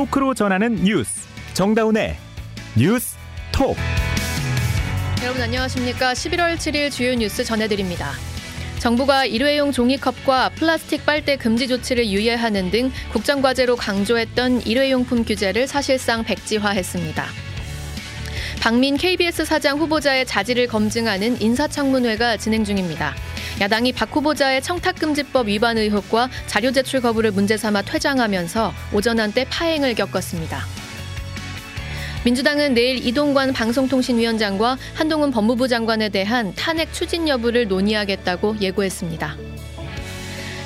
토크로 전하는 뉴스 정다운의 뉴스 톡 여러분 안녕하십니까? 11월 7일 주요 뉴스 전해드립니다. 정부가 일회용 종이컵과 플라스틱 빨대 금지 조치를 유예하는 등 국정과제로 강조했던 일회용품 규제를 사실상 백지화했습니다. 박민 KBS 사장 후보자의 자질을 검증하는 인사청문회가 진행 중입니다. 야당이 박 후보자의 청탁금지법 위반 의혹과 자료 제출 거부를 문제 삼아 퇴장하면서 오전 한때 파행을 겪었습니다. 민주당은 내일 이동관 방송통신위원장과 한동훈 법무부 장관에 대한 탄핵 추진 여부를 논의하겠다고 예고했습니다.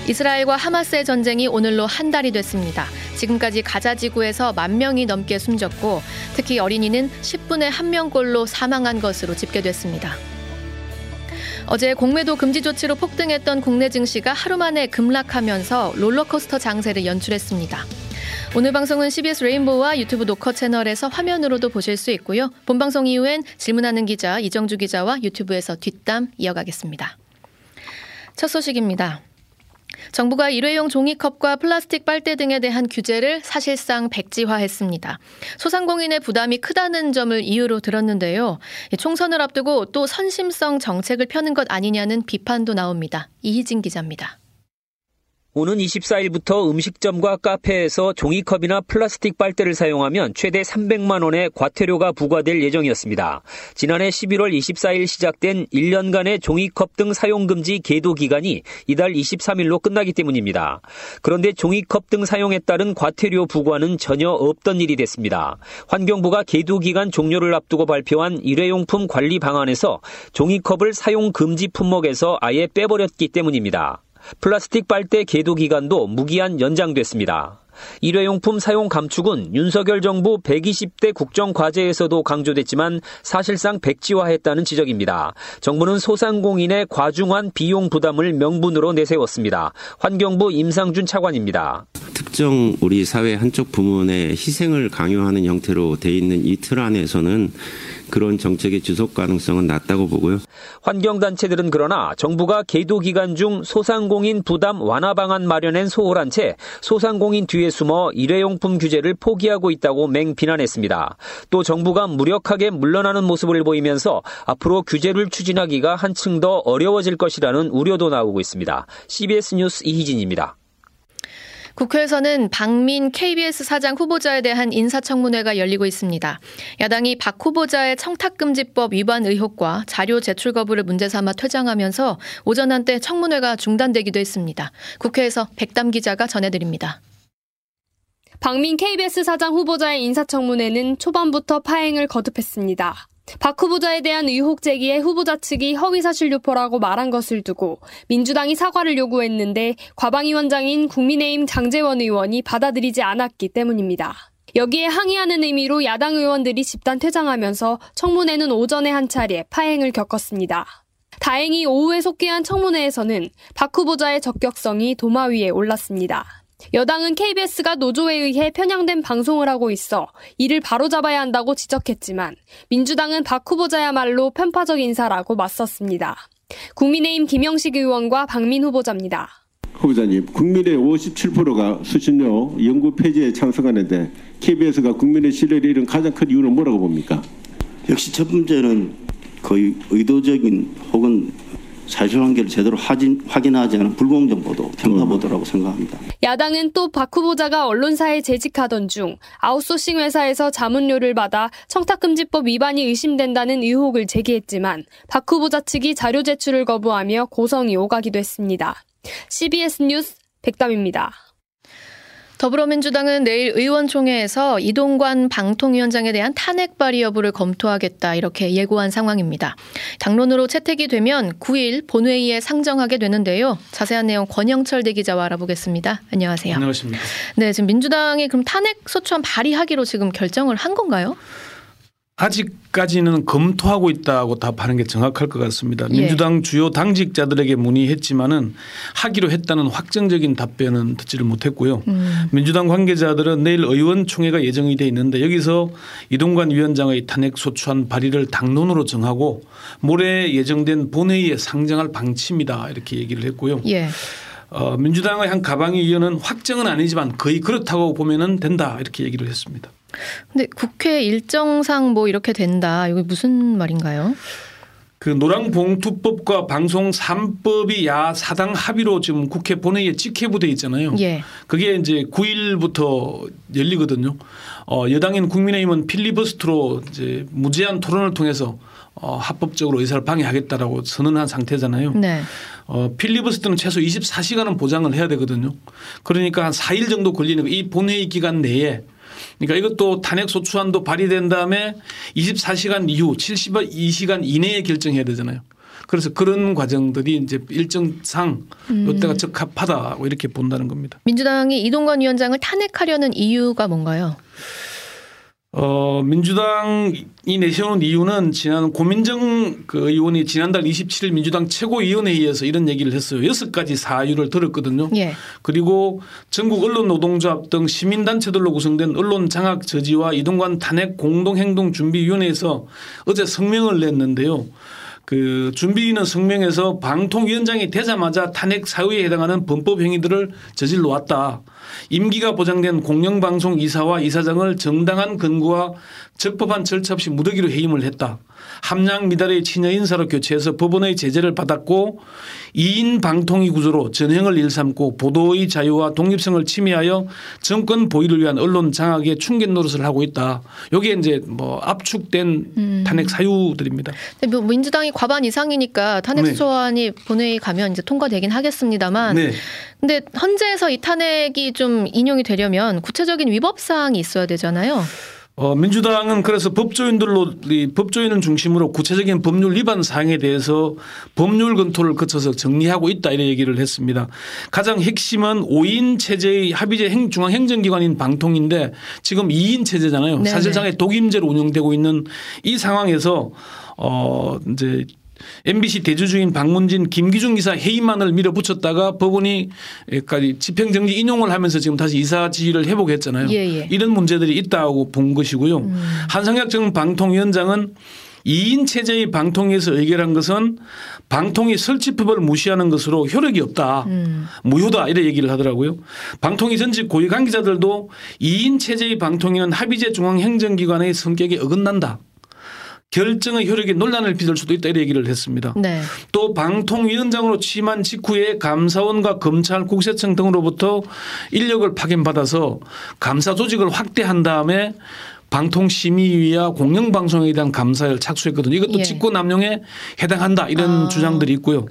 이스라엘과 하마스의 전쟁이 오늘로 한 달이 됐습니다. 지금까지 가자 지구에서 만 명이 넘게 숨졌고 특히 어린이는 10분의 1명꼴로 사망한 것으로 집계됐습니다. 어제 공매도 금지 조치로 폭등했던 국내 증시가 하루 만에 급락하면서 롤러코스터 장세를 연출했습니다. 오늘 방송은 CBS 레인보우와 유튜브 노컷 채널에서 화면으로도 보실 수 있고요. 본 방송 이후엔 질문하는 기자 이정주 기자와 유튜브에서 뒷담 이어가겠습니다. 첫 소식입니다. 정부가 일회용 종이컵과 플라스틱 빨대 등에 대한 규제를 사실상 백지화했습니다. 소상공인의 부담이 크다는 점을 이유로 들었는데요. 총선을 앞두고 또 선심성 정책을 펴는 것 아니냐는 비판도 나옵니다. 이희진 기자입니다. 오는 24일부터 음식점과 카페에서 종이컵이나 플라스틱 빨대를 사용하면 최대 300만 원의 과태료가 부과될 예정이었습니다. 지난해 11월 24일 시작된 1년간의 종이컵 등 사용 금지 계도 기간이 이달 23일로 끝나기 때문입니다. 그런데 종이컵 등 사용에 따른 과태료 부과는 전혀 없던 일이 됐습니다. 환경부가 계도 기간 종료를 앞두고 발표한 일회용품 관리 방안에서 종이컵을 사용 금지 품목에서 아예 빼버렸기 때문입니다. 플라스틱 빨대 계도 기간도 무기한 연장됐습니다. 일회용품 사용 감축은 윤석열 정부 120대 국정과제에서도 강조됐지만 사실상 백지화했다는 지적입니다. 정부는 소상공인의 과중한 비용 부담을 명분으로 내세웠습니다. 환경부 임상준 차관입니다. 특정 우리 사회 한쪽 부문의 희생을 강요하는 형태로 돼 있는 이 틀 안에서는 그런 정책의 지속 가능성은 낮다고 보고요. 환경단체들은 그러나 정부가 계도 기간 중 소상공인 부담 완화 방안 마련엔 소홀한 채 소상공인 뒤에 숨어 일회용품 규제를 포기하고 있다고 맹비난했습니다. 또 정부가 무력하게 물러나는 모습을 보이면서 앞으로 규제를 추진하기가 한층 더 어려워질 것이라는 우려도 나오고 있습니다. CBS 뉴스 이희진입니다. 국회에서는 박민 KBS 사장 후보자에 대한 인사청문회가 열리고 있습니다. 야당이 박 후보자의 청탁금지법 위반 의혹과 자료 제출 거부를 문제 삼아 퇴장하면서 오전 한때 청문회가 중단되기도 했습니다. 국회에서 백담 기자가 전해드립니다. 박민 KBS 사장 후보자의 인사청문회는 초반부터 파행을 거듭했습니다. 박 후보자에 대한 의혹 제기에 후보자 측이 허위사실 유포라고 말한 것을 두고 민주당이 사과를 요구했는데 과방위원장인 국민의힘 장재원 의원이 받아들이지 않았기 때문입니다. 여기에 항의하는 의미로 야당 의원들이 집단 퇴장하면서 청문회는 오전에 한 차례 파행을 겪었습니다. 다행히 오후에 속개한 청문회에서는 박 후보자의 적격성이 도마 위에 올랐습니다. 여당은 KBS가 노조에 의해 편향된 방송을 하고 있어 이를 바로잡아야 한다고 지적했지만 민주당은 박 후보자야말로 편파적 인사라고 맞섰습니다. 국민의힘 김영식 의원과 박민 후보자입니다. 후보자님, 국민의 57%가 수신료 연구 폐지에 찬성하는데 KBS가 국민의 신뢰를 잃은 가장 큰 이유는 뭐라고 봅니까? 역시 첫 번째는 거의 의도적인 혹은 사실관계를 제대로 하진, 확인하지 않은 불공정 보도, 평가 보도라고 생각합니다. 야당은 또 박 후보자가 언론사에 재직하던 중 아웃소싱 회사에서 자문료를 받아 청탁금지법 위반이 의심된다는 의혹을 제기했지만 박 후보자 측이 자료 제출을 거부하며 고성이 오가기도 했습니다. CBS 뉴스 백담입니다. 더불어민주당은 내일 의원총회에서 이동관 방통위원장에 대한 탄핵 발의 여부를 검토하겠다 이렇게 예고한 상황입니다. 당론으로 채택이 되면 9일 본회의에 상정하게 되는데요. 자세한 내용 권영철 대기자와 알아보겠습니다. 안녕하세요. 안녕하십니까. 네, 지금 민주당이 그럼 탄핵 소추안 발의하기로 지금 결정을 한 건가요? 아직까지는 검토하고 있다고 답하는 게 정확할 것 같습니다. 예. 민주당 주요 당직자들에게 문의했지만은 하기로 했다는 확정적인 답변은 듣지를 못했고요. 음. 민주당 관계자들은 내일 의원총회가 예정이 돼 있는데 여기서 이동관 위원장의 탄핵 소추안 발의를 당론으로 정하고 모레 예정된 본회의에 상정할 방침이다 이렇게 얘기를 했고요. 예. 어, 민주당의 한 가방위 의원은 확정은 아니지만 거의 그렇다고 보면은 된다 이렇게 얘기를 했습니다. 근데 국회 일정상 뭐 이렇게 된다. 이게 무슨 말인가요? 그 노랑봉투법과 방송 3법이 야 사당 합의로 지금 국회 본회의에 직회부돼 있잖아요. 예. 그게 이제 9일부터 열리거든요. 어, 여당인 국민의힘은 필리버스트로 이제 무제한 토론을 통해서 어, 합법적으로 의사를 방해하겠다라고 선언한 상태잖아요. 네. 어, 필리버스트는 최소 24시간은 보장을 해야 되거든요. 그러니까 한 4일 정도 걸리는 이 본회의 기간 내에 그러니까 이것도 탄핵 소추안도 발의된 다음에 24시간 이후 72시간 이내에 결정해야 되잖아요. 그래서 그런 과정들이 이제 일정상 음. 이때가 적합하다고 이렇게 본다는 겁니다. 민주당이 이동관 위원장을 탄핵하려는 이유가 뭔가요? 어, 민주당이 내세운 이유는 지난 고민정 그 의원이 지난달 27일 민주당 최고위원회의에서 이런 얘기를 했어요. 여섯 가지 사유를 들었거든요. 예. 그리고 전국 언론 노동조합 등 시민단체들로 구성된 언론 장악 저지와 이동관 탄핵 공동행동준비위원회에서 어제 성명을 냈는데요. 그 준비위는 성명에서 방통위원장이 되자마자 탄핵 사유에 해당하는 범법 행위들을 저질러 왔다. 임기가 보장된 공영방송 이사와 이사장을 정당한 근거와 적법한 절차 없이 무더기로 해임을 했다. 함량 미달의 친여 인사로 교체해서 법원의 제재를 받았고 2인 방통위 구조로 전횡을 일삼고 보도의 자유와 독립성을 침해하여 정권 보위를 위한 언론 장악의 충격 노릇을 하고 있다. 여기에 이제 뭐 압축된 음. 탄핵 사유들입니다. 뭐 민주당이 과반 이상이니까 탄핵 네. 소안이 본회의 가면 이제 통과되긴 하겠습니다만 네. 근데 헌재에서 이 탄핵이 좀 인용이 되려면 구체적인 위법 사항이 있어야 되잖아요. 어, 민주당은 그래서 법조인들로 이 법조인을 중심으로 구체적인 법률 위반 사항에 대해서 법률 검토를 거쳐서 정리하고 있다 이런 얘기를 했습니다. 가장 핵심은 5인 체제의 합의제 행, 중앙행정기관인 방통인데 지금 2인 체제잖아요. 네네. 사실상의 독임제로 운영되고 있는 이 상황에서 어 이제 MBC 대주주인 박문진 김기중 기사 해임만을 밀어붙였다가 법원이 까지 집행정지 인용을 하면서 지금 다시 이사 지휘를 회복했잖아요. 예, 예. 이런 문제들이 있다고 본 것이고요. 한성혁 전 방통위원장은 2인 체제의 방통위에서 의결한 것은 방통위 설치법을 무시하는 것으로 효력이 없다. 무효다. 이런 얘기를 하더라고요. 방통위 전직 고위 관계자들도 2인 체제의 방통위는 합의제 중앙행정기관의 성격에 어긋난다. 결정의 효력에 논란을 빚을 수도 있다. 이런 얘기를 했습니다. 네. 또 방통위원장으로 취임한 직후에 감사원과 검찰, 국세청 등으로부터 인력을 파견받아서 감사 조직을 확대한 다음에 방통심의위와 공영방송에 대한 감사를 착수했거든요. 이것도 예. 직권남용에 해당한다 이런 아. 주장들이 있고요.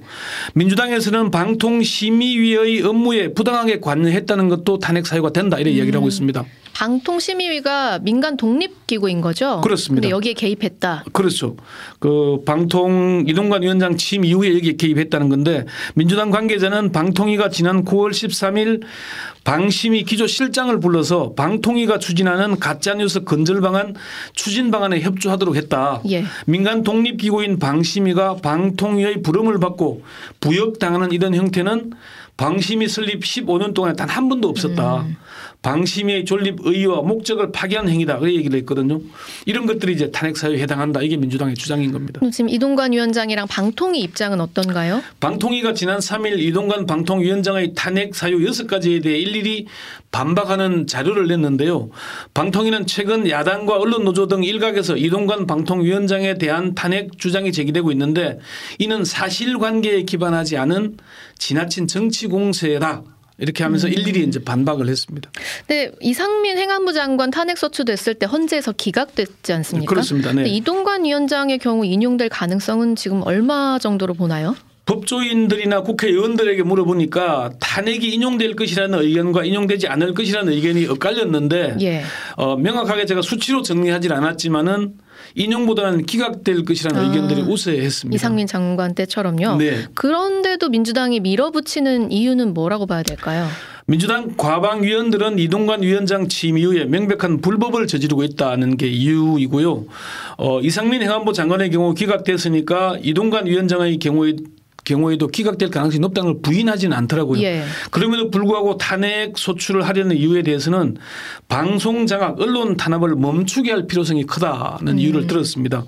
민주당에서는 방통심의위의 업무에 부당하게 관여했다는 것도 탄핵 사유가 된다 이런 이야기를 음. 하고 있습니다. 방통심의위가 민간 독립기구인 거죠? 그렇습니다. 근데 여기에 개입했다. 그렇죠. 그 방통 이동관 위원장 취임 이후에 여기에 개입했다는 건데 민주당 관계자는 방통위가 지난 9월 13일 방심위 기조 실장을 불러서 방통위가 추진하는 가짜뉴스 건절 방안 추진 방안에 협조하도록 했다. 예. 민간 독립기구인 방심위가 방통위의 부름을 받고 부역당하는 이런 형태는 방심위 설립 15년 동안에 단 한 번도 없었다. 음. 방심위의 존립 의의와 목적을 파괴한 행위다. 그 얘기를 했거든요. 이런 것들이 이제 탄핵 사유에 해당한다. 이게 민주당의 주장인 겁니다. 지금 이동관 위원장이랑 방통위 입장은 어떤가요? 방통위가 지난 3일 이동관 방통위원장의 탄핵 사유 6가지에 대해 일일이 반박하는 자료를 냈는데요. 방통위는 최근 야당과 언론 노조 등 일각에서 이동관 방통위원장에 대한 탄핵 주장이 제기되고 있는데 이는 사실관계에 기반하지 않은 지나친 정치 공세다. 이렇게 하면서 일일이 이제 반박을 했습니다. 근데 이상민 행안부 장관 탄핵 소추됐을 때 헌재에서 기각됐지 않습니까? 그렇습니다. 네. 이동관 위원장의 경우 인용될 가능성은 지금 얼마 정도로 보나요? 법조인들이나 국회의원들에게 물어보니까 탄핵이 인용될 것이라는 의견과 인용되지 않을 것이라는 의견이 엇갈렸는데 예. 어, 명확하게 제가 수치로 정리하지 않았지만은 인용보다는 기각될 것이라는 아, 의견들이 우세했습니다. 이상민 장관 때처럼요. 네. 그런데도 민주당이 밀어붙이는 이유는 뭐라고 봐야 될까요? 민주당 과방 위원들은 이동관 위원장 취임 이후에 명백한 불법을 저지르고 있다는 게 이유이고요. 어, 이상민 행안부 장관의 경우 기각됐으니까 이동관 위원장의 경우에 경우에도 기각될 가능성이 높다는 걸 부인하지는 않더라고요. 예. 그럼에도 불구하고 탄핵 소출을 하려는 이유에 대해서는 방송 장악, 언론 탄압을 멈추게 할 필요성이 크다는 음. 이유를 들었습니다.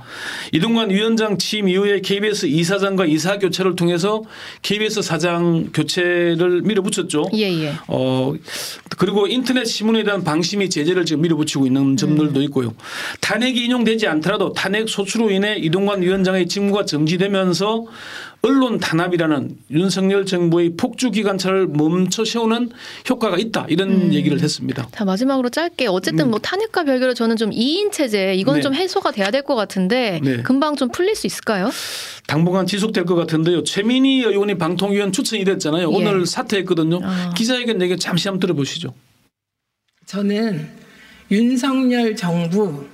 이동관 위원장 취임 이후에 KBS 이사장과 이사 교체를 통해서 KBS 사장 교체를 밀어붙였죠. 예, 예. 어 그리고 인터넷 신문에 대한 방심이 제재를 지금 밀어붙이고 있는 점들도 음. 있고요. 탄핵이 인용되지 않더라도 탄핵 소출로 인해 이동관 위원장의 직무가 정지되면서 언론 탄압이라는 윤석열 정부의 폭주 기관차를 멈춰 세우는 효과가 있다 이런 음. 얘기를 했습니다. 자 마지막으로 짧게 어쨌든 음. 뭐 탄핵과 별개로 저는 좀 2인 체제 이건 네. 좀 해소가 돼야 될 것 같은데 네. 금방 좀 풀릴 수 있을까요? 당분간 지속될 것 같은데요. 최민희 의원이 방통위원 추천이 됐잖아요. 예. 오늘 사퇴했거든요. 아. 기자회견 얘기 잠시 한번 들어보시죠. 저는 윤석열 정부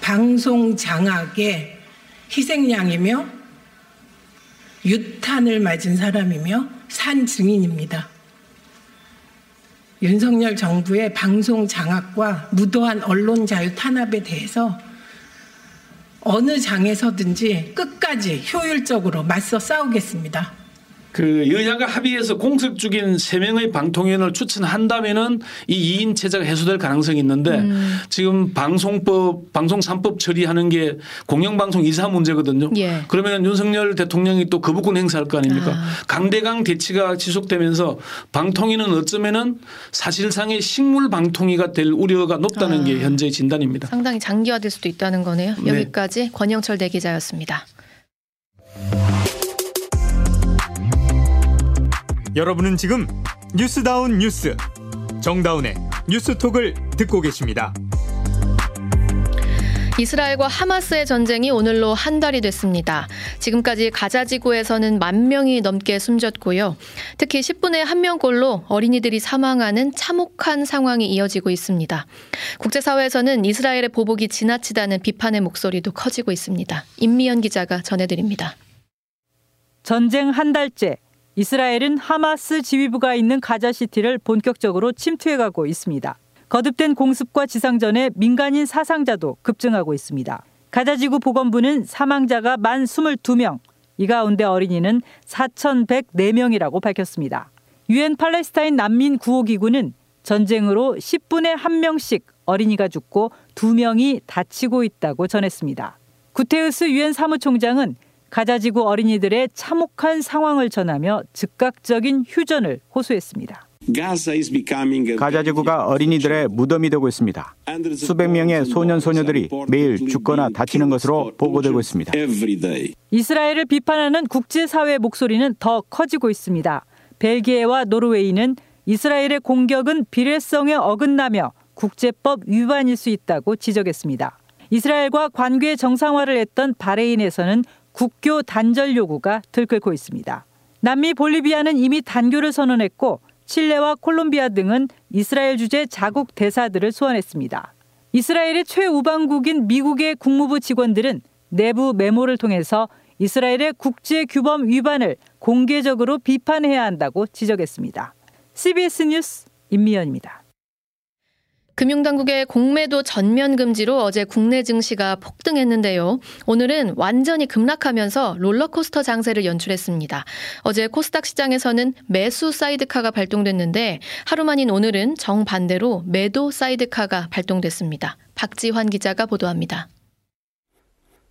방송 장악의 희생양이며 유탄을 맞은 사람이며 산 증인입니다. 윤석열 정부의 방송 장악과 무도한 언론 자유 탄압에 대해서 어느 장에서든지 끝까지 효율적으로 맞서 싸우겠습니다. 그 여야가 합의해서 공석 중인 세명의 방통위원을 추천한다면은 이 2인 체제가 해소될 가능성이 있는데 음. 지금 방송법 방송 3법 처리하는 게 공영방송 이사 문제거든요. 예. 그러면 윤석열 대통령이 또 거부권 행사할 거 아닙니까? 아. 강대강 대치가 지속되면서 방통위는 어쩌면은 사실상의 식물 방통위가 될 우려가 높다는 아. 게 현재 진단입니다. 상당히 장기화될 수도 있다는 거네요. 네. 여기까지 권영철 대기자였습니다. 여러분은 지금 뉴스다운 뉴스 정다운의 뉴스톡을 듣고 계십니다. 이스라엘과 하마스의 전쟁이 오늘로 한 달이 됐습니다. 지금까지 가자 지구에서는 만 명이 넘게 숨졌고요. 특히 10분의 1명꼴로 어린이들이 사망하는 참혹한 상황이 이어지고 있습니다. 국제사회에서는 이스라엘의 보복이 지나치다는 비판의 목소리도 커지고 있습니다. 임미연 기자가 전해드립니다. 전쟁 한 달째 이스라엘은 하마스 지휘부가 있는 가자시티를 본격적으로 침투해가고 있습니다. 거듭된 공습과 지상전에 민간인 사상자도 급증하고 있습니다. 가자지구 보건부는 사망자가 만 22명, 이 가운데 어린이는 4,104명이라고 밝혔습니다. 유엔 팔레스타인 난민 구호기구는 전쟁으로 10분에 1명씩 어린이가 죽고 2명이 다치고 있다고 전했습니다. 구테우스 유엔 사무총장은 가자지구 어린이들의 참혹한 상황을 전하며 즉각적인 휴전을 호소했습니다. 가자지구가 어린이들의 무덤이 되고 있습니다. 수백 명의 소년 소녀들이 매일 죽거나 다치는 것으로 보고되고 있습니다. 이스라엘을 비판하는 국제사회 목소리는 더 커지고 있습니다. 벨기에와 노르웨이는 이스라엘의 공격은 비례성에 어긋나며 국제법 위반일 수 있다고 지적했습니다. 이스라엘과 관계 정상화를 했던 바레인에서는 국교 단절 요구가 들끓고 있습니다. 남미 볼리비아는 이미 단교를 선언했고 칠레와 콜롬비아 등은 이스라엘 주재 자국 대사들을 소환했습니다. 이스라엘의 최우방국인 미국의 국무부 직원들은 내부 메모를 통해서 이스라엘의 국제 규범 위반을 공개적으로 비판해야 한다고 지적했습니다. CBS 뉴스 임미연입니다. 금융당국의 공매도 전면 금지로 어제 국내 증시가 폭등했는데요. 오늘은 완전히 급락하면서 롤러코스터 장세를 연출했습니다. 어제 코스닥 시장에서는 매수 사이드카가 발동됐는데 하루 만인 오늘은 정반대로 매도 사이드카가 발동됐습니다. 박지환 기자가 보도합니다.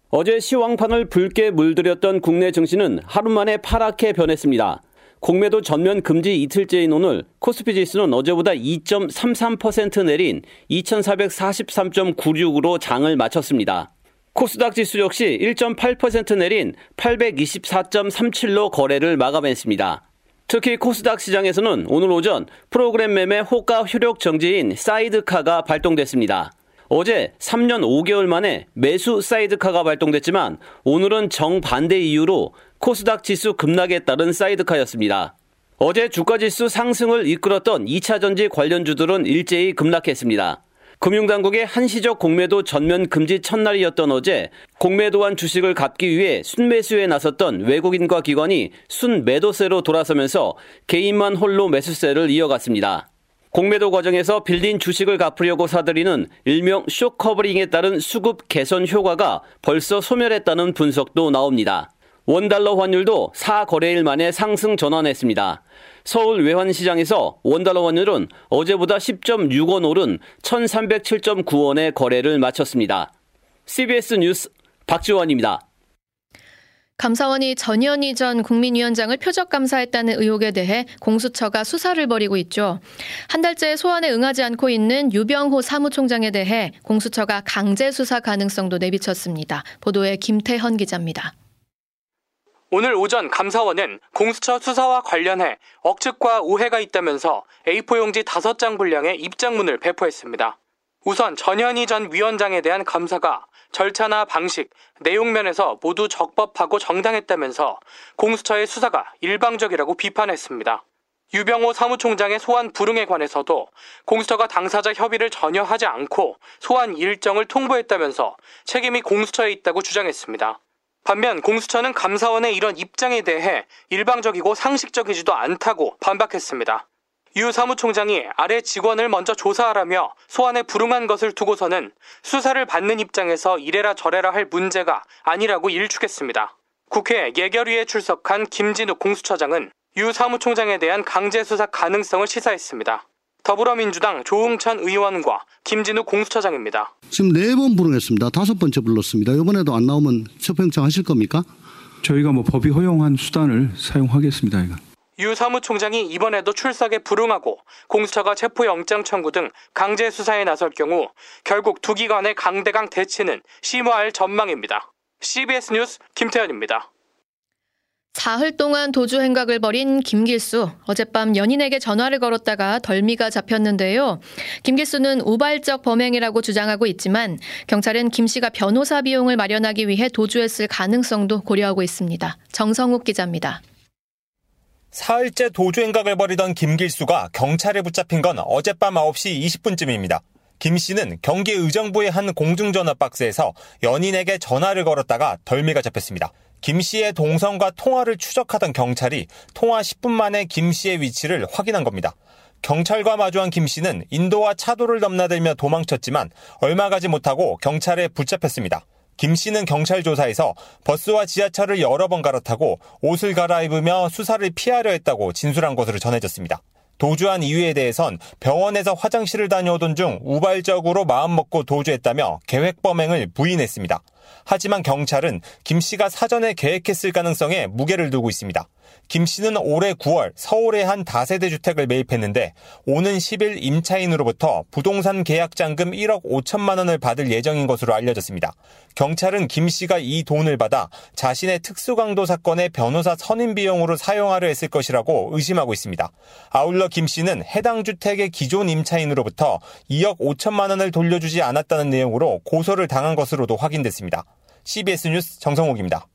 어제 시황판을 붉게 물들였던 국내 증시는 하루 만에 파랗게 변했습니다. 공매도 전면 금지 이틀째인 오늘 코스피 지수는 어제보다 2.33% 내린 2443.96으로 장을 마쳤습니다. 코스닥 지수 역시 1.8% 내린 824.37로 거래를 마감했습니다. 특히 코스닥 시장에서는 오늘 오전 프로그램 매매 호가 효력 정지인 사이드카가 발동됐습니다. 어제 3년 5개월 만에 매수 사이드카가 발동됐지만 오늘은 정반대 이유로 코스닥 지수 급락에 따른 사이드카였습니다. 어제 주가지수 상승을 이끌었던 2차 전지 관련주들은 일제히 급락했습니다. 금융당국의 한시적 공매도 전면 금지 첫날이었던 어제 공매도한 주식을 갚기 위해 순매수에 나섰던 외국인과 기관이 순매도세로 돌아서면서 개인만 홀로 매수세를 이어갔습니다. 공매도 과정에서 빌린 주식을 갚으려고 사들이는 일명 쇼커버링에 따른 수급 개선 효과가 벌써 소멸했다는 분석도 나옵니다. 원달러 환율도 4거래일 만에 상승 전환했습니다. 서울 외환시장에서 원달러 환율은 어제보다 10.6원 오른 1307.9원의 거래를 마쳤습니다. CBS 뉴스 박지원입니다. 감사원이 전현희 전 국민위원장을 표적 감사했다는 의혹에 대해 공수처가 수사를 벌이고 있죠. 한 달째 소환에 응하지 않고 있는 유병호 사무총장에 대해 공수처가 강제 수사 가능성도 내비쳤습니다. 보도에 김태현 기자입니다. 오늘 오전 감사원은 공수처 수사와 관련해 억측과 오해가 있다면서 A4 용지 5장 분량의 입장문을 배포했습니다. 우선 전현희 전 위원장에 대한 감사가 절차나 방식, 내용 면에서 모두 적법하고 정당했다면서 공수처의 수사가 일방적이라고 비판했습니다. 유병호 사무총장의 소환 불응에 관해서도 공수처가 당사자 협의를 전혀 하지 않고 소환 일정을 통보했다면서 책임이 공수처에 있다고 주장했습니다. 반면 공수처는 감사원의 이런 입장에 대해 일방적이고 상식적이지도 않다고 반박했습니다. 유 사무총장이 아래 직원을 먼저 조사하라며 소환에 불응한 것을 두고서는 수사를 받는 입장에서 이래라 저래라 할 문제가 아니라고 일축했습니다. 국회 예결위에 출석한 김진욱 공수처장은 유 사무총장에 대한 강제 수사 가능성을 시사했습니다. 더불어민주당 조응천 의원과 김진욱 공수처장입니다. 지금 네 번 불응했습니다. 다섯 번째 불렀습니다. 이번에도 안 나오면 체포영장 하실 겁니까? 저희가 뭐 법이 허용한 수단을 사용하겠습니다. 이건. 유 사무총장이 이번에도 출석에 불응하고 공수처가 체포영장 청구 등 강제 수사에 나설 경우 결국 두 기관의 강대강 대치는 심화할 전망입니다. CBS 뉴스 김태현입니다. 사흘 동안 도주 행각을 벌인 김길수. 어젯밤 연인에게 전화를 걸었다가 덜미가 잡혔는데요. 김길수는 우발적 범행이라고 주장하고 있지만 경찰은 김 씨가 변호사 비용을 마련하기 위해 도주했을 가능성도 고려하고 있습니다. 정성욱 기자입니다. 사흘째 도주 행각을 벌이던 김길수가 경찰에 붙잡힌 건 어젯밤 9시 20분쯤입니다. 김 씨는 경기 의정부의 한 공중전화 박스에서 연인에게 전화를 걸었다가 덜미가 잡혔습니다. 김 씨의 동선과 통화를 추적하던 경찰이 통화 10분 만에 김 씨의 위치를 확인한 겁니다. 경찰과 마주한 김 씨는 인도와 차도를 넘나들며 도망쳤지만 얼마 가지 못하고 경찰에 붙잡혔습니다. 김 씨는 경찰 조사에서 버스와 지하철을 여러 번 갈아타고 옷을 갈아입으며 수사를 피하려 했다고 진술한 것으로 전해졌습니다. 도주한 이유에 대해선 병원에서 화장실을 다녀오던 중 우발적으로 마음먹고 도주했다며 계획 범행을 부인했습니다. 하지만 경찰은 김 씨가 사전에 계획했을 가능성에 무게를 두고 있습니다. 김 씨는 올해 9월 서울의 한 다세대 주택을 매입했는데 오는 10일 임차인으로부터 부동산 계약 잔금 1억 5천만 원을 받을 예정인 것으로 알려졌습니다. 경찰은 김 씨가 이 돈을 받아 자신의 특수강도 사건의 변호사 선임 비용으로 사용하려 했을 것이라고 의심하고 있습니다. 아울러 김 씨는 해당 주택의 기존 임차인으로부터 2억 5천만 원을 돌려주지 않았다는 내용으로 고소를 당한 것으로도 확인됐습니다. CBS 뉴스 정성욱입니다.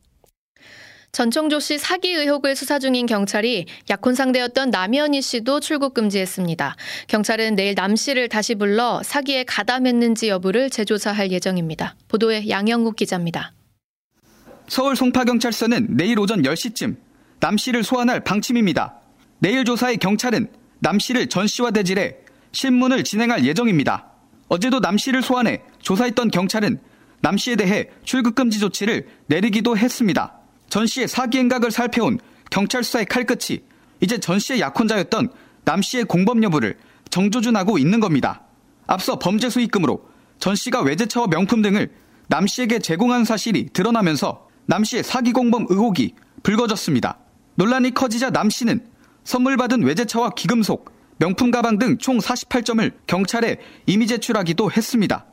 전청조 씨 사기 의혹을 수사 중인 경찰이 약혼 상대였던 남현희 씨도 출국 금지했습니다. 경찰은 내일 남 씨를 다시 불러 사기에 가담했는지 여부를 재조사할 예정입니다. 보도에 양영국 기자입니다. 서울 송파경찰서는 내일 오전 10시쯤 남 씨를 소환할 방침입니다. 내일 조사에 경찰은 남 씨를 전 씨와 대질해 신문을 진행할 예정입니다. 어제도 남 씨를 소환해 조사했던 경찰은 남 씨에 대해 출국 금지 조치를 내리기도 했습니다. 전 씨의 사기 행각을 살펴온 경찰 수사의 칼끝이 이제 전 씨의 약혼자였던 남 씨의 공범 여부를 정조준하고 있는 겁니다. 앞서 범죄 수익금으로 전 씨가 외제차와 명품 등을 남 씨에게 제공한 사실이 드러나면서 남 씨의 사기 공범 의혹이 불거졌습니다. 논란이 커지자 남 씨는 선물 받은 외제차와 기금속, 명품 가방 등 총 48점을 경찰에 이미 제출하기도 했습니다.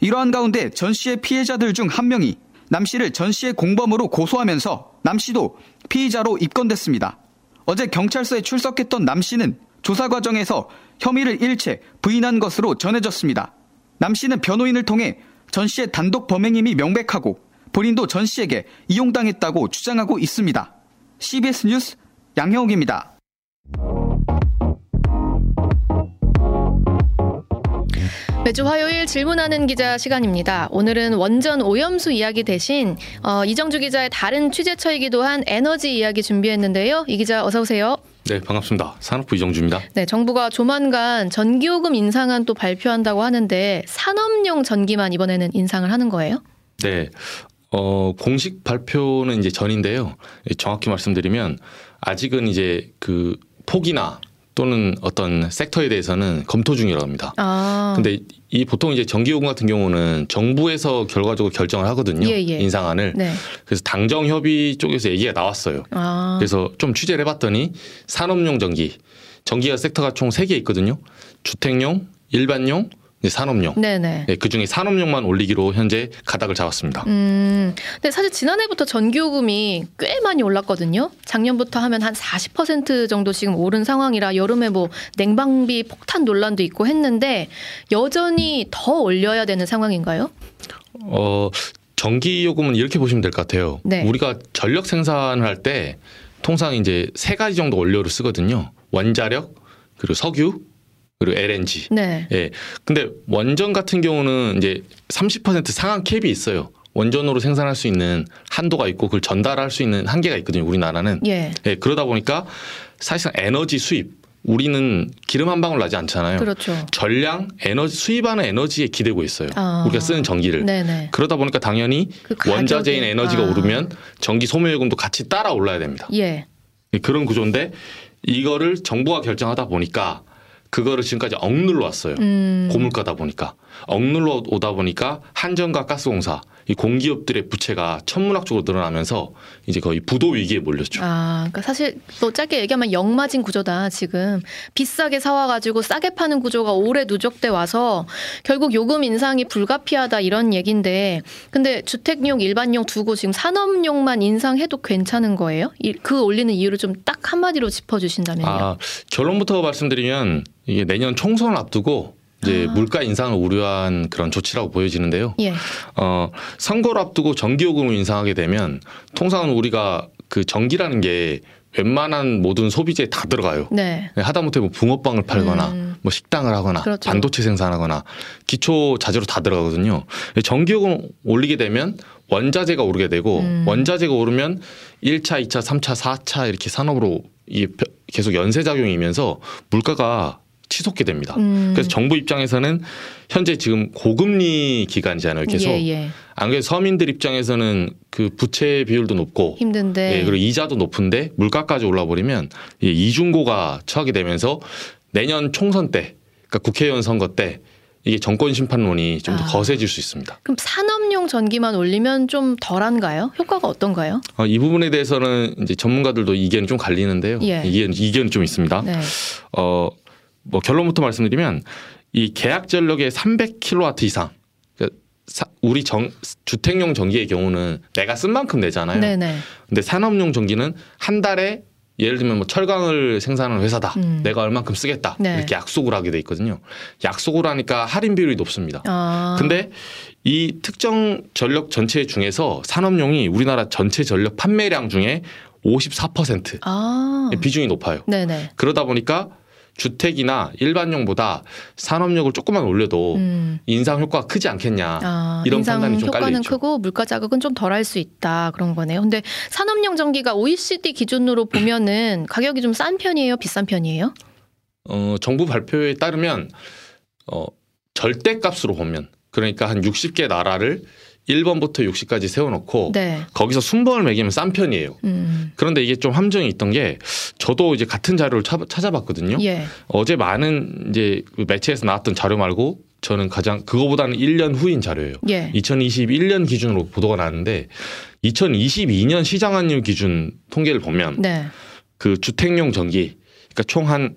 이러한 가운데 전 씨의 피해자들 중 한 명이 남 씨를 전 씨의 공범으로 고소하면서 남 씨도 피의자로 입건됐습니다. 어제 경찰서에 출석했던 남 씨는 조사 과정에서 혐의를 일체 부인한 것으로 전해졌습니다. 남 씨는 변호인을 통해 전 씨의 단독 범행임이 명백하고 본인도 전 씨에게 이용당했다고 주장하고 있습니다. CBS 뉴스 양형욱입니다. 매주 화요일 질문하는 기자 시간입니다. 오늘은 원전 오염수 이야기 대신 어, 이정주 기자의 다른 취재처이기도 한 에너지 이야기 준비했는데요. 이 기자 어서 오세요. 네, 반갑습니다. 산업부 이정주입니다. 네, 정부가 조만간 전기요금 인상안 또 발표한다고 하는데 산업용 전기만 이번에는 인상을 하는 거예요? 네. 어, 공식 발표는 이제 전인데요. 정확히 말씀드리면 아직은 이제 그 폭이나 또는 어떤 섹터에 대해서는 검토 중이라고 합니다. 아. 근데 이 보통 이제 전기요금 같은 경우는 정부에서 결과적으로 결정을 하거든요. 예, 예. 인상안을. 네. 그래서 당정협의 쪽에서 얘기가 나왔어요. 아. 그래서 좀 취재를 해봤더니 산업용 전기, 전기가 섹터가 총 세 개 있거든요. 주택용, 일반용, 산업용. 네네. 네, 그 중에 산업용만 올리기로 현재 가닥을 잡았습니다. 음, 근데 사실 지난해부터 전기요금이 꽤 많이 올랐거든요. 작년부터 하면 한 40% 정도 지금 오른 상황이라 여름에 뭐 냉방비 폭탄 논란도 있고 했는데 여전히 더 올려야 되는 상황인가요? 어, 전기 요금은 이렇게 보시면 될 것 같아요. 네. 우리가 전력 생산을 할 때 통상 이제 세 가지 정도 원료를 쓰거든요. 원자력, 그리고 석유, 그리고 LNG. 네. 예. 근데 원전 같은 경우는 이제 30% 상한 캡이 있어요. 원전으로 생산할 수 있는 한도가 있고 그걸 전달할 수 있는 한계가 있거든요. 우리나라는. 예. 예, 그러다 보니까 사실상 에너지 수입 우리는 기름 한 방울 나지 않잖아요. 그렇죠. 전량 에너지 수입하는 에너지에 기대고 있어요. 아. 우리가 쓰는 전기를. 네네. 그러다 보니까 당연히 그 원자재인 에너지가 아. 오르면 전기 소모 요금도 같이 따라 올라야 됩니다. 예. 그런 구조인데 이거를 정부가 결정하다 보니까 그거를 지금까지 억눌러 왔어요. 음. 고물가다 보니까 억눌러 오다 보니까 한전과 가스공사 이 공기업들의 부채가 천문학적으로 늘어나면서 이제 거의 부도 위기에 몰렸죠. 아, 그러니까 사실 또 짧게 얘기하면 역마진 구조다. 지금 비싸게 사와가지고 싸게 파는 구조가 오래 누적돼 와서 결국 요금 인상이 불가피하다 이런 얘기인데, 근데 주택용, 일반용 두고 지금 산업용만 인상해도 괜찮은 거예요? 이- 그 올리는 이유를 좀 딱 한마디로 짚어주신다면요. 아, 결론부터 말씀드리면 이게 내년 총선을 앞두고 이제 아. 물가 인상을 우려한 그런 조치라고 보여지는데요. 예. 어, 선거를 앞두고 전기요금을 인상하게 되면 통상은 우리가 그 전기라는 게 웬만한 모든 소비재에 다 들어가요. 네. 하다못해 뭐 붕어빵을 팔거나 뭐 식당을 하거나 그렇죠. 반도체 생산하거나 기초 자재로 다 들어가거든요. 전기요금 올리게 되면 원자재가 오르게 되고 음. 원자재가 오르면 1차, 2차, 3차, 4차 이렇게 산업으로 이게 벼- 계속 연쇄 작용이면서 물가가 치솟게 됩니다. 음. 그래서 정부 입장에서는 현재 지금 고금리 기간이잖아요. 계속 예, 예. 안 그래도 서민들 입장에서는 그 부채 비율도 높고 힘든데. 예, 그리고 이자도 높은데 물가까지 올라버리면 이 이중고가 처하게 되면서 내년 총선 때, 그러니까 국회의원 선거 때 이게 정권 심판론이 좀더 아. 거세질 수 있습니다. 그럼 산업용 전기만 올리면 좀 덜한가요? 효과가 어떤가요? 어, 이 부분에 대해서는 이제 전문가들도 이견이 좀 갈리는데요. 예. 이견 이견이 좀 있습니다. 네. 어, 뭐 결론부터 말씀드리면 이 계약 전력의 300kW 이상 그러니까 사- 우리 정, 주택용 전기의 경우는 내가 쓴 만큼 내잖아요. 네네. 근데 산업용 전기는 한 달에 예를 들면 뭐 철강을 생산하는 회사다. 음. 내가 얼만큼 쓰겠다. 네. 이렇게 약속을 하게 돼 있거든요. 약속을 하니까 할인 비율이 높습니다. 아. 근데 이 특정 전력 전체 중에서 산업용이 우리나라 전체 전력 판매량 중에 54% 아. 비중이 높아요. 네네. 그러다 보니까 주택이나 일반용보다 산업용을 조금만 올려도 음. 인상 효과가 크지 않겠냐 아, 이런 인상 판단이 좀 효과는. 크고 물가 자극은 좀 덜할 수 있다 그런 거네요. 근데 산업용 전기가 OECD 기준으로 보면은 가격이 좀 싼 편이에요, 비싼 편이에요? 어, 정부 발표에 따르면 어, 절대값으로 보면 그러니까 한 60개 나라를 1번부터 60까지 세워놓고 네. 거기서 순번을 매기면 싼 편이에요. 음. 그런데 이게 좀 함정이 있던 게 저도 이제 같은 자료를 차- 찾아봤거든요. 예. 어제 많은 이제 그 매체에서 나왔던 자료 말고 저는 가장 그거보다는 1년 후인 자료예요. 예. 2021년 기준으로 보도가 나왔는데 2022년 시장 환율 기준 통계를 보면 네. 그 주택용 전기 그러니까 총 한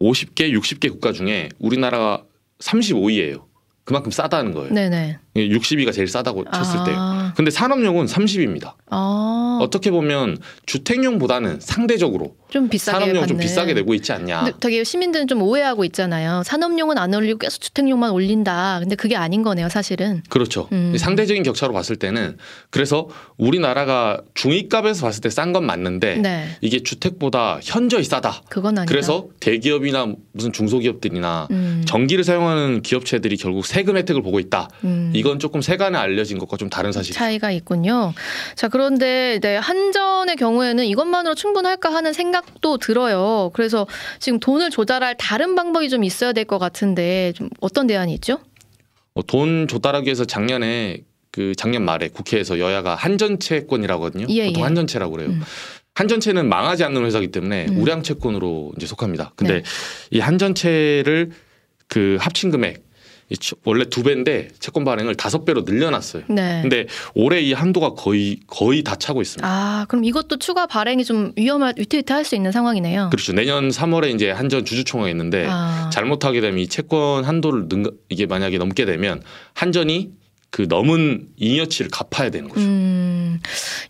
50개, 60개 국가 중에 우리나라가 35위예요. 그만큼 싸다는 거예요. 네네. 60위가 제일 싸다고 쳤을 아. 때요. 근데 산업용은 30위입니다. 아. 어떻게 보면 주택용보다는 상대적으로 좀 비싸게 산업용 좀 받는. 비싸게 내고 있지 않냐. 되게 시민들은 좀 오해하고 있잖아요. 산업용은 안 올리고 계속 주택용만 올린다. 근데 그게 아닌 거네요, 사실은. 그렇죠. 음. 상대적인 격차로 봤을 때는 그래서 우리나라가 중위값에서 봤을 때 싼 건 맞는데 네. 이게 주택보다 현저히 싸다. 그건 아니다. 그래서 대기업이나 무슨 중소기업들이나 음. 전기를 사용하는 기업체들이 결국 세금 혜택을 보고 있다. 음. 이건 조금 세간에 알려진 것과 좀 다른 사실이죠. 차이가 있군요. 자, 그런데 네, 한전의 경우에는 이것만으로 충분할까 하는 생각도 들어요. 그래서 지금 돈을 조달할 다른 방법이 좀 있어야 될 것 같은데 좀 어떤 대안이 있죠? 어, 돈 조달하기 위해서 작년에 그 작년 말에 국회에서 여야가 한전채권이라고 하거든요. 예, 보통 예. 한전채라고 그래요. 음. 한전채는 망하지 않는 회사이기 때문에 음. 우량 채권으로 이제 속합니다. 근데 네. 이 한전채를 그 합친 금액 원래 두 배인데 채권 발행을 다섯 배로 늘려놨어요. 네. 근데 올해 이 한도가 거의 거의 다 차고 있습니다. 아, 그럼 이것도 추가 발행이 좀 위험할 위태위태할 수 있는 상황이네요. 그렇죠. 내년 3월에 이제 한전 주주총회가 있는데 아. 잘못하게 되면 이 채권 한도를 능 이게 만약에 넘게 되면 한전이 그 넘은 잉여치를 갚아야 되는 거죠. 음,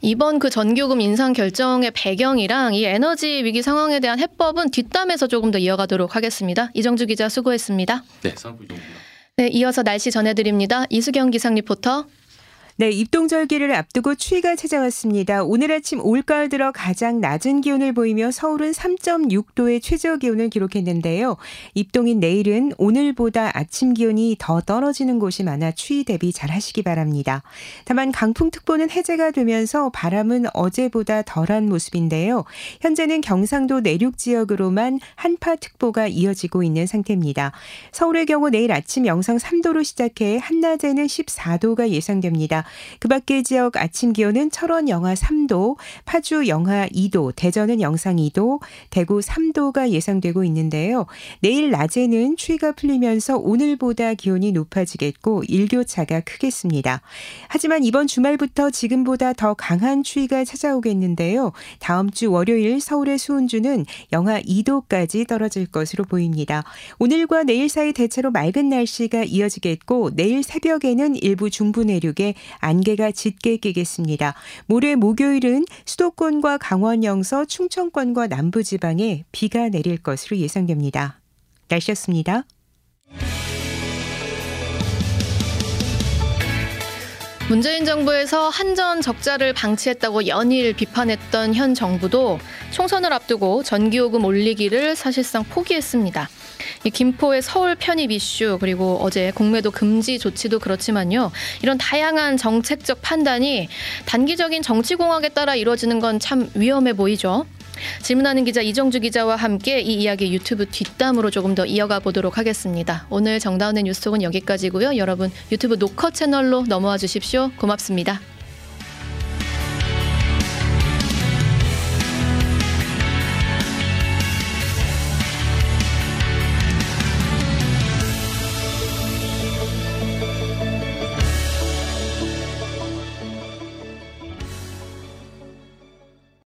이번 그 전기요금 인상 결정의 배경이랑 이 에너지 위기 상황에 대한 해법은 뒷담에서 조금 더 이어가도록 하겠습니다. 이정주 기자 수고했습니다. 네, 산업부 정보입니다. 네, 이어서 날씨 전해드립니다. 이수경 기상 리포터. 네, 입동절기를 앞두고 추위가 찾아왔습니다. 오늘 아침 올가을 들어 가장 낮은 기온을 보이며 서울은 3.6도의 최저 기온을 기록했는데요. 입동인 내일은 오늘보다 아침 기온이 더 떨어지는 곳이 많아 추위 대비 잘 하시기 바랍니다. 다만 강풍특보는 해제가 되면서 바람은 어제보다 덜한 모습인데요. 현재는 경상도 내륙 지역으로만 한파특보가 이어지고 있는 상태입니다. 서울의 경우 내일 아침 영상 3도로 시작해 한낮에는 14도가 예상됩니다. 그 밖의 지역 아침 기온은 철원 영하 3도, 파주 영하 2도, 대전은 영상 2도, 대구 3도가 예상되고 있는데요. 내일 낮에는 추위가 풀리면서 오늘보다 기온이 높아지겠고 일교차가 크겠습니다. 하지만 이번 주말부터 지금보다 더 강한 추위가 찾아오겠는데요. 다음 주 월요일 서울의 수온주는 영하 2도까지 떨어질 것으로 보입니다. 오늘과 내일 사이 대체로 맑은 날씨가 이어지겠고 내일 새벽에는 일부 중부 내륙에 안개가 짙게 끼겠습니다. 모레 목요일은 수도권과 강원 영서, 충청권과 남부 지방에 비가 내릴 것으로 예상됩니다. 날씨였습니다. 문재인 정부에서 한전 적자를 방치했다고 연일 비판했던 현 정부도 총선을 앞두고 전기요금 올리기를 사실상 포기했습니다. 이 김포의 서울 편입 이슈 그리고 어제 공매도 금지 조치도 그렇지만요. 이런 다양한 정책적 판단이 단기적인 정치 공학에 따라 이루어지는 건 참 위험해 보이죠. 질문하는 기자 이정주 기자와 함께 이 이야기 유튜브 뒷담으로 조금 더 이어가 보도록 하겠습니다. 오늘 정다운의 뉴스톡은 여기까지고요. 여러분 유튜브 노커 채널로 넘어와 주십시오. 고맙습니다.